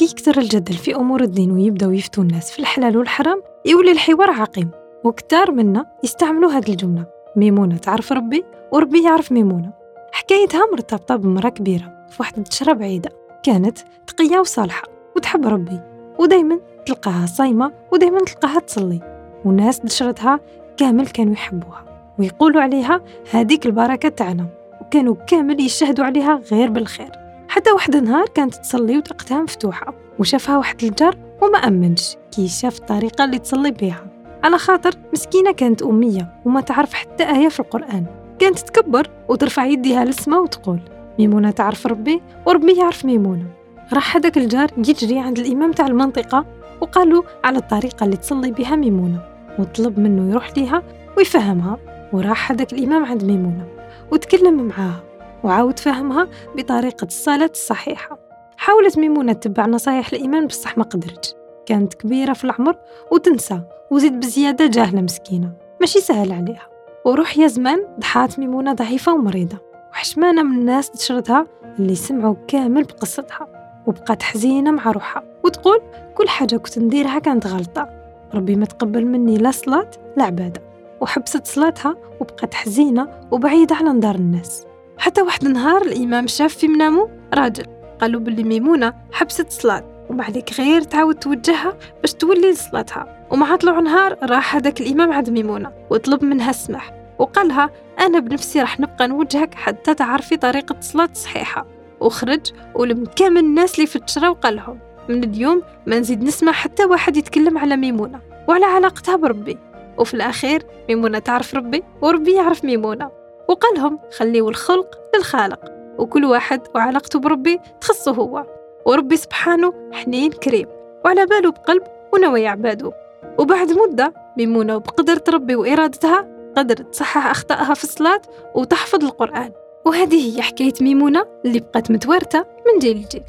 كي يكثر الجدل في أمور الدين ويبداو يفتوا الناس في الحلال والحرام يولي الحوار عقيم. وكتار منا يستعملوا هذه الجملة. ميمونة تعرف ربي وربي يعرف ميمونة. حكايتها مرتبطة بمرأة كبيرة في واحد الشرة بعيدة. كانت تقية وصالحة وتحب ربي ودايما تلقاها صايمة ودايما تلقاها تصلي. وناس دشرتها كامل كانوا يحبوها ويقولوا عليها هذيك البركة تاعنا وكانوا كامل يشهدوا عليها غير بالخير. حتى واحد النهار كانت تصلي وطاقتها مفتوحة وشافها واحد الجار وما أمنش كي شاف الطريقة اللي تصلي بها. على خاطر مسكينة كانت أمية وما تعرف حتى آية في القرآن. كانت تكبر وترفع يديها للسما وتقول ميمونة تعرف ربي وربي يعرف ميمونة. راح هذاك الجار يجري عند الإمام تاع المنطقة وقالوا على الطريقة اللي تصلي بها ميمونة. وطلب منه يروح ليها ويفهمها وراح هذاك الإمام عند ميمونة. وتكلم معاها. وعاود فهمها بطريقة الصلاة الصحيحة. حاولت ميمونة تتبع نصايح الإمام بصح ما قدرت. كانت كبيرة في العمر وتنسى وزيد بزيادة جاهلة مسكينة. ماشي سهل عليها. وروح يا زمان ضحات ميمونة ضعيفة ومريضة. وحشمانة من الناس تشردها اللي سمعوا كامل بقصتها. وبقات حزينة مع روحها. وتقول كل حاجة كنت نديرها كانت غلطة. ربي ما تقبل مني لا صلاة لا عبادة. وحبست صلاتها وبقات حزينة وبعيدة على نظر الناس. حتى واحد النهار الإمام شاف في منامه راجل. قالوا باللي ميمونة حبست صلاة وما عليك غير تعاود توجهها باش تولي لصلاتها. ومع طلوع نهار راح هذاك الإمام عند ميمونة وطلب منها السمح وقالها أنا بنفسي راح نبقى نوجهك حتى تعرفي طريقة الصلاة الصحيحة. وخرج ولم كامل الناس اللي في التشرى وقال لهم من اليوم ما نزيد نسمع حتى واحد يتكلم على ميمونة وعلى علاقتها بربي. وفي الأخير ميمونة تعرف ربي وربي يعرف ميمونة. وقالهم خليوا الخلق للخالق. وكل واحد وعلاقته بربي تخصه هو. وربي سبحانه حنين كريم. وعلى باله بقلب ونوي عباده. وبعد مدة ميمونة بقدرة ربي وإرادتها قدرت تصحح أخطائها في الصلاة وتحفظ القرآن. وهذه هي حكاية ميمونة اللي بقت متوارثة من جيل لجيل.